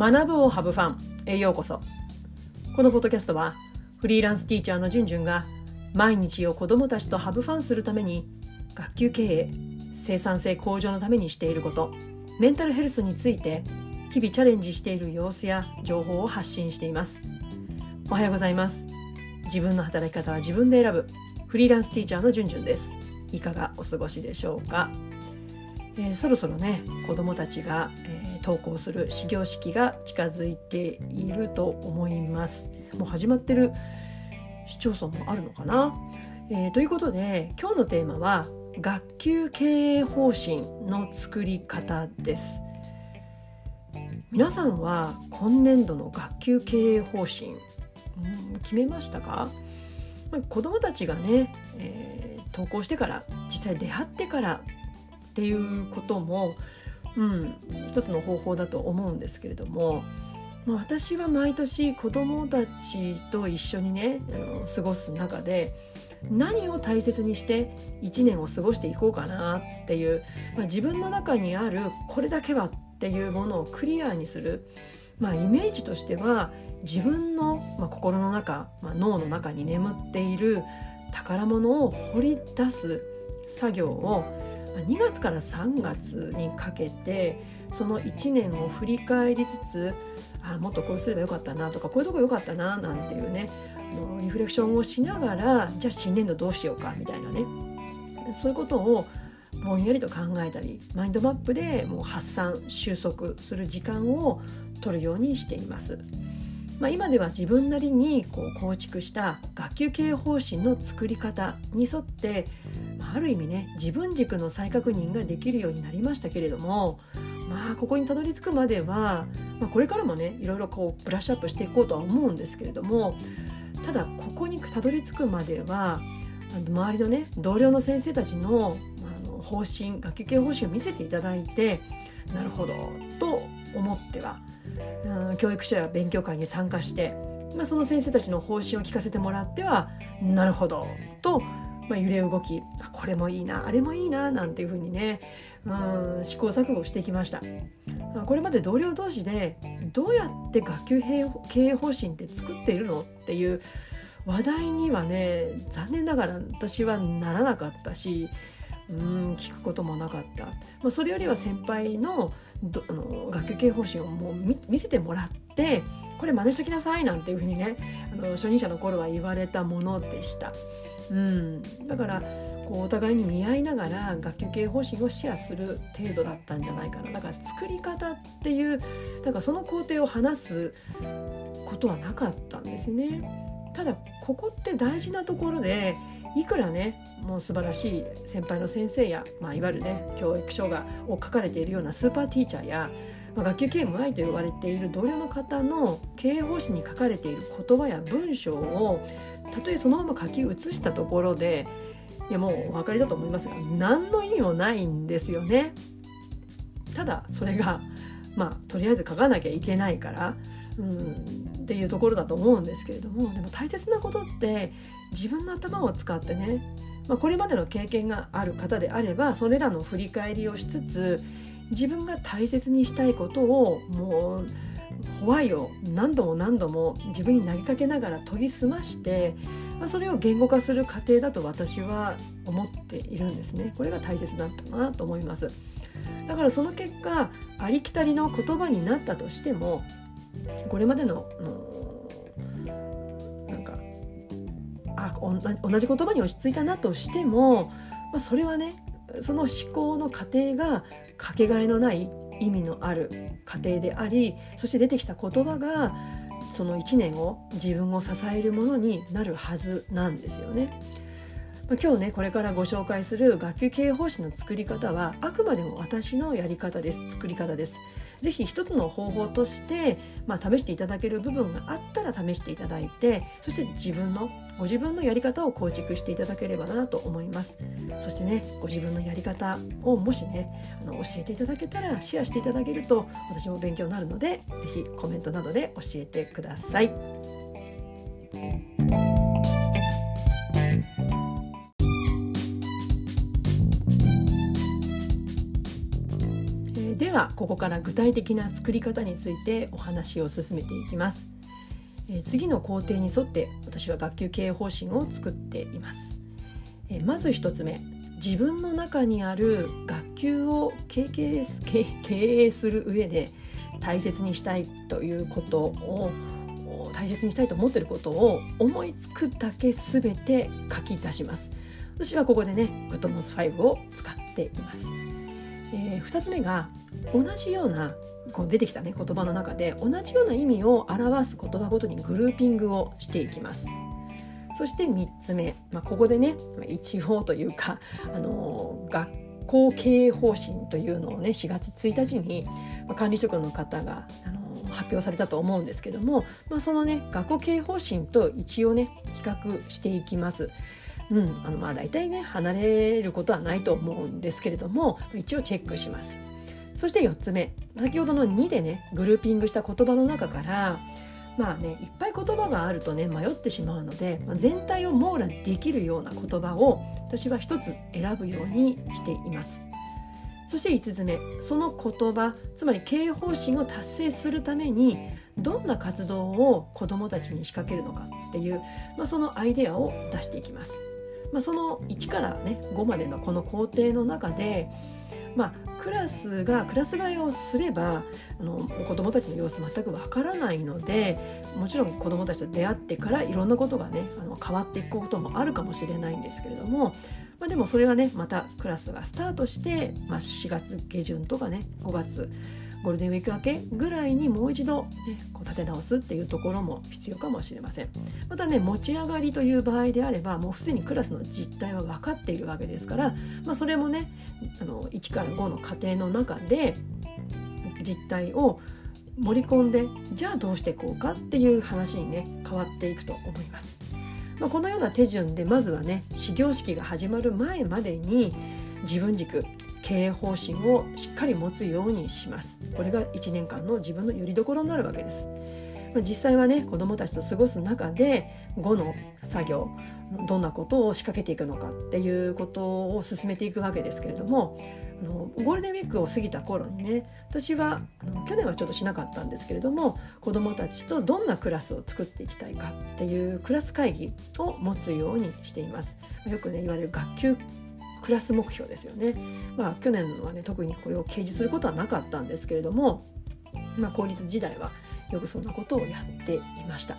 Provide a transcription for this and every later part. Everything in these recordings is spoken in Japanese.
学ぶをハブファンへようこそ。このポッドキャストはフリーランスティーチャーのじゅんじゅんが毎日を子どもたちとハブファンするために学級経営生産性向上のためにしていること。メンタルヘルスについて日々チャレンジしている様子や情報を発信しています。おはようございます。自分の働き方は自分で選ぶ。フリーランスティーチャーのじゅんじゅんです。いかがお過ごしでしょうか、えー、そろそろね子どもたちが、えー登校する始業式が近づいていると思います。もう始まってる市町村もあるのかな、えー、ということで今日のテーマは学級経営方針の作り方です。皆さんは今年度の学級経営方針、うん、決めましたか？子どもたちがね、えー、登校してから実際出会ってからっていうこともうん、一つの方法だと思うんですけれども私は毎年子どもたちと一緒にねあの過ごす中で何を大切にして1年を過ごしていこうかなっていう、まあ、自分の中にあるこれだけはっていうものをクリアにする、まあ、イメージとしては自分の、まあ、心の中、まあ、脳の中に眠っている宝物を掘り出す作業を2月から3月にかけてその1年を振り返りつつあもっとこうすればよかったなとかこういうとこよかったななんていうねリフレクションをしながらじゃあ新年度どうしようかみたいなねそういうことをぼんやりと考えたりマインドマップでもう発散収束する時間を取るようにしています。まあ、今では自分なりにこう構築した学級経営方針の作り方に沿ってある意味ね自分軸の再確認ができるようになりましたけれどもまあここにたどり着くまでは、まあ、これからもねいろいろこうブラッシュアップしていこうとは思うんですけれどもただここにたどり着くまでは周りのね同僚の先生たちのあの方針学級経営方針を見せていただいてなるほどと思っては、うん、教育書や勉強会に参加して、まあ、その先生たちの方針を聞かせてもらってはなるほどとまあ、揺れ動きこれもいいなあれもいいななんていうふうにねうん試行錯誤してきましたこれまで同僚同士でどうやって学級経営方針って作っているのっていう話題にはね残念ながら私はならなかったしうん聞くこともなかった、まあ、それよりは先輩のどあの学級経営方針をもう見せてもらってこれ真似しときなさいなんていうふうにねあの初任者の頃は言われたものでした。うん、だからこうお互いに見合いながら学級経営方針をシェアする程度だったんじゃないかなだから作り方っていうだからその工程を話すことはなかったんですね。ただここって大事なところでいくらねもう素晴らしい先輩の先生や、まあ、いわゆるね教育書がを書かれているようなスーパーティーチャーや、まあ、学級経営無愛と呼ばれている同僚の方の経営方針に書かれている言葉や文章をたとえそのまま書き写したところでいやもうお分かりだと思いますが何の意味もないんですよね。ただそれがまあとりあえず書かなきゃいけないから、うん、っていうところだと思うんですけれどもでも大切なことって自分の頭を使ってね、まあ、これまでの経験がある方であればそれらの振り返りをしつつ自分が大切にしたいことをもうホワイを何度も何度も自分に投げかけながら研ぎ澄まして、まあ、それを言語化する過程だと私は思っているんですね。これが大切だったなと思います。だからその結果ありきたりの言葉になったとしてもこれまでのうんなんかあ同じ言葉に落ち着いたなとしても、まあ、それはねその思考の過程がかけがえのない意味のある過程でありそして出てきた言葉がその1年を自分を支えるものになるはずなんですよね。今日ねこれからご紹介する学級経営方針の作り方はあくまでも私のやり方です作り方です。ぜひ一つの方法として、まあ、試していただける部分があったら試していただいてそして自分のご自分のやり方を構築していただければなと思いますそしてねご自分のやり方をもしねあの教えていただけたらシェアしていただけると私も勉強になるのでぜひコメントなどで教えてください。ではここから具体的な作り方についてお話を進めていきます。え次の工程に沿って私は学級経営方針を作っています。えまず1つ目自分の中にある学級を経営 経営する上で大切にしたいということを大切にしたいと思っていることを思いつくだけ全て書き出します私はここでね GoodNotes5 を使っています、えー、2つ目が同じようなこう出てきたね言葉の中で同じような意味を表す言葉ごとにグルーピングをしていきますそして3つ目、まあ、ここでね一応というか、あのー、学校経営方針というのをね4月1日に、管理職の方が、あのー、発表されたと思うんですけども、まあ、そのね学校経営方針と一応ね比較していきます。うん、あのまあ大体ね離れることはないと思うんですけれども一応チェックします。そして4つ目。先ほどの2でねグルーピングした言葉の中からまあねいっぱい言葉があるとね迷ってしまうので、まあ、全体を網羅できるような言葉を私は一つ選ぶようにしています。そして5つ目。その言葉つまり経営方針を達成するためにどんな活動を子どもたちに仕掛けるのかっていう、まあ、そのアイデアを出していきます、まあ、その1からね5までのこの工程の中でまあ、クラスがクラス替えをすればあの子どもたちの様子全くわからないのでもちろん子どもたちと出会ってからいろんなことがねあの変わっていくこともあるかもしれないんですけれども、まあ、でもそれがねまたクラスがスタートして、まあ、4月下旬とかね5月ゴールデンウィーク明けぐらいにもう一度、ね、こう立て直すっていうところも必要かもしれませんまたね持ち上がりという場合であればもうすでにクラスの実態は分かっているわけですから、まあ、それもねあの1から5の過程の中で実態を盛り込んでじゃあどうしていこうかっていう話にね変わっていくと思います。まあ、このような手順でまずはね始業式が始まる前までに自分軸経営方針をしっかり持つようにしますこれが1年間の自分のよりどころになるわけです実際はね子どもたちと過ごす中で5の作業どんなことを仕掛けていくのかっていうことを進めていくわけですけれどもあのゴールデンウィークを過ぎた頃にね私はあの去年はちょっとしなかったんですけれども子どもたちとどんなクラスを作っていきたいかっていうクラス会議を持つようにしています。よくね言われる学級クラス目標ですよね。まあ、去年はね特にこれを掲示することはなかったんですけれども、まあ、公立時代はよくそんなことをやっていました。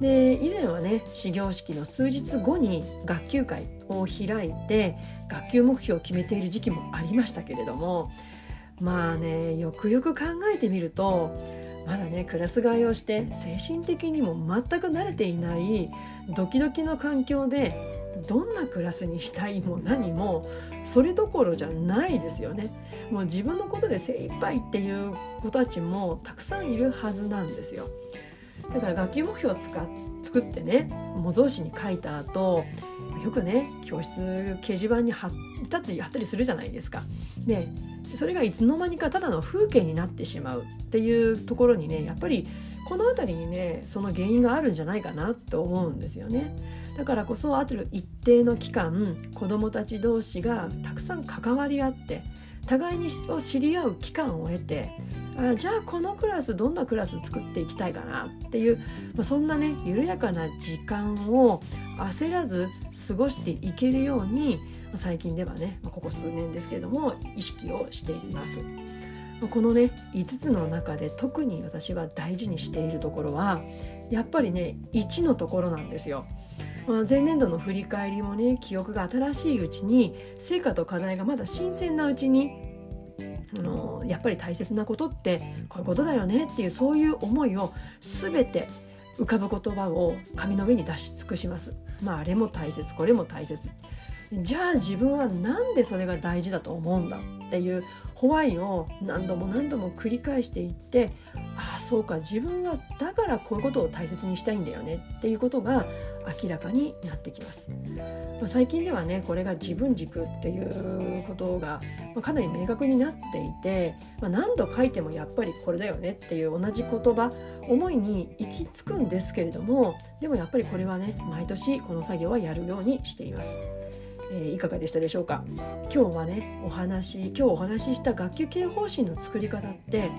で以前はね始業式の数日後に学級会を開いて学級目標を決めている時期もありましたけれどもまあねよくよく考えてみるとまだねクラス替えをして精神的にも全く慣れていないドキドキの環境でどんなクラスにしたいも何もそれどころじゃないですよね。もう自分のことで精一杯っていう子たちもたくさんいるはずなんですよ。だから学級目標を使っ作ってね模造紙に書いた後よくね教室掲示板に貼ったってやったりするじゃないですか。でそれがいつの間にかただの風景になってしまうっていうところにねやっぱりこの辺りにねその原因があるんじゃないかなと思うんですよね。だからこそある一定の期間子どもたち同士がたくさん関わり合って互いにを知り合う期間を得てあじゃあこのクラスどんなクラス作っていきたいかなっていう、まあ、そんなね緩やかな時間を焦らず過ごしていけるように最近ではねここ数年ですけれども意識をしています。このね5つの中で特に私は大事にしているところはやっぱりね1のところなんですよ。まあ、前年度の振り返りもね記憶が新しいうちに成果と課題がまだ新鮮なうちにあのやっぱり大切なことってこういうことだよねっていうそういう思いを全て浮かぶ言葉を紙の上に出し尽くします。まあ、あれも大切これも大切じゃあ自分は何でそれが大事だと思うんだっていうホワイを何度も何度も繰り返していってああそうか自分はだからこういうことを大切にしたいんだよねっていうことが明らかになってきます、最近ではねこれが自分軸っていうことが、かなり明確になっていて、何度書いてもやっぱりこれだよねっていう同じ言葉思いに行き着くんですけれどもでもやっぱりこれはね毎年この作業はやるようにしています。えー、いかがでしたでしょうか？今日はねお話今日お話しした学級経営方針の作り方って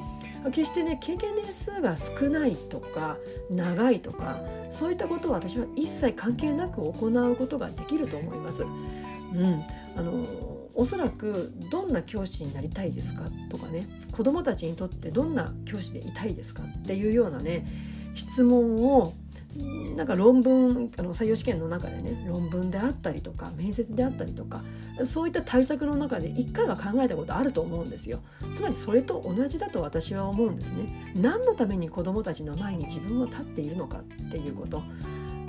決してね経験年数が少ないとか長いとかそういったことは私は一切関係なく行うことができると思います。うん、あのおそらくどんな教師になりたいですかとかね子どもたちにとってどんな教師でいたいですかっていうようなね質問をなんか論文あの採用試験の中でね論文であったりとか面接であったりとかそういった対策の中で一回は考えたことあると思うんですよ。つまりそれと同じだと私は思うんですね。何のために子どもたちの前に自分は立っているのかっていうこと。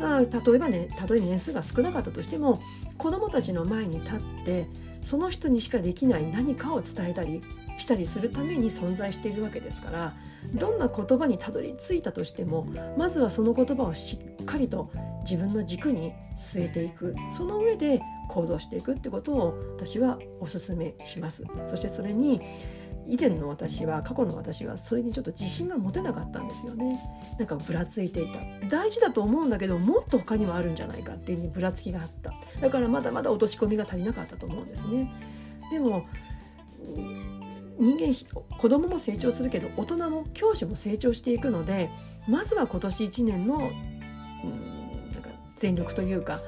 あ例えばねたとえ年数が少なかったとしても子どもたちの前に立ってその人にしかできない何かを伝えたりしたりするために存在しているわけですからどんな言葉にたどり着いたとしてもまずはその言葉をしっかりと自分の軸に据えていく。その上で行動していくってことを私はお勧めします。そしてそれに以前の私は過去の私はそれにちょっと自信が持てなかったんですよね。なんかぶらついていた。大事だと思うんだけどもっと他にはあるんじゃないかっていうふうにぶらつきがあった。だからまだまだ落とし込みが足りなかったと思うんですね。でも人間子供も成長するけど大人も教師も成長していくのでまずは今年1年の、うん、なんか全力というか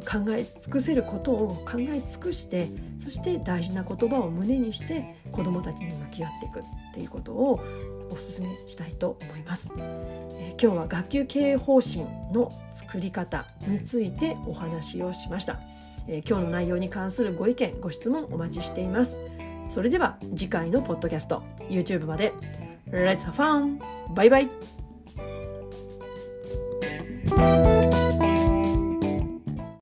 考え尽くせることを考え尽くしてそして大事な言葉を胸にして子どもたちに向き合っていくっていうことをお勧めしたいと思います、えー、今日は学級経営方針の作り方についてお話をしました、えー、今日の内容に関するご意見ご質問お待ちしています。それでは次回のポッドキャスト YouTube まで Let's have fun! バイバイ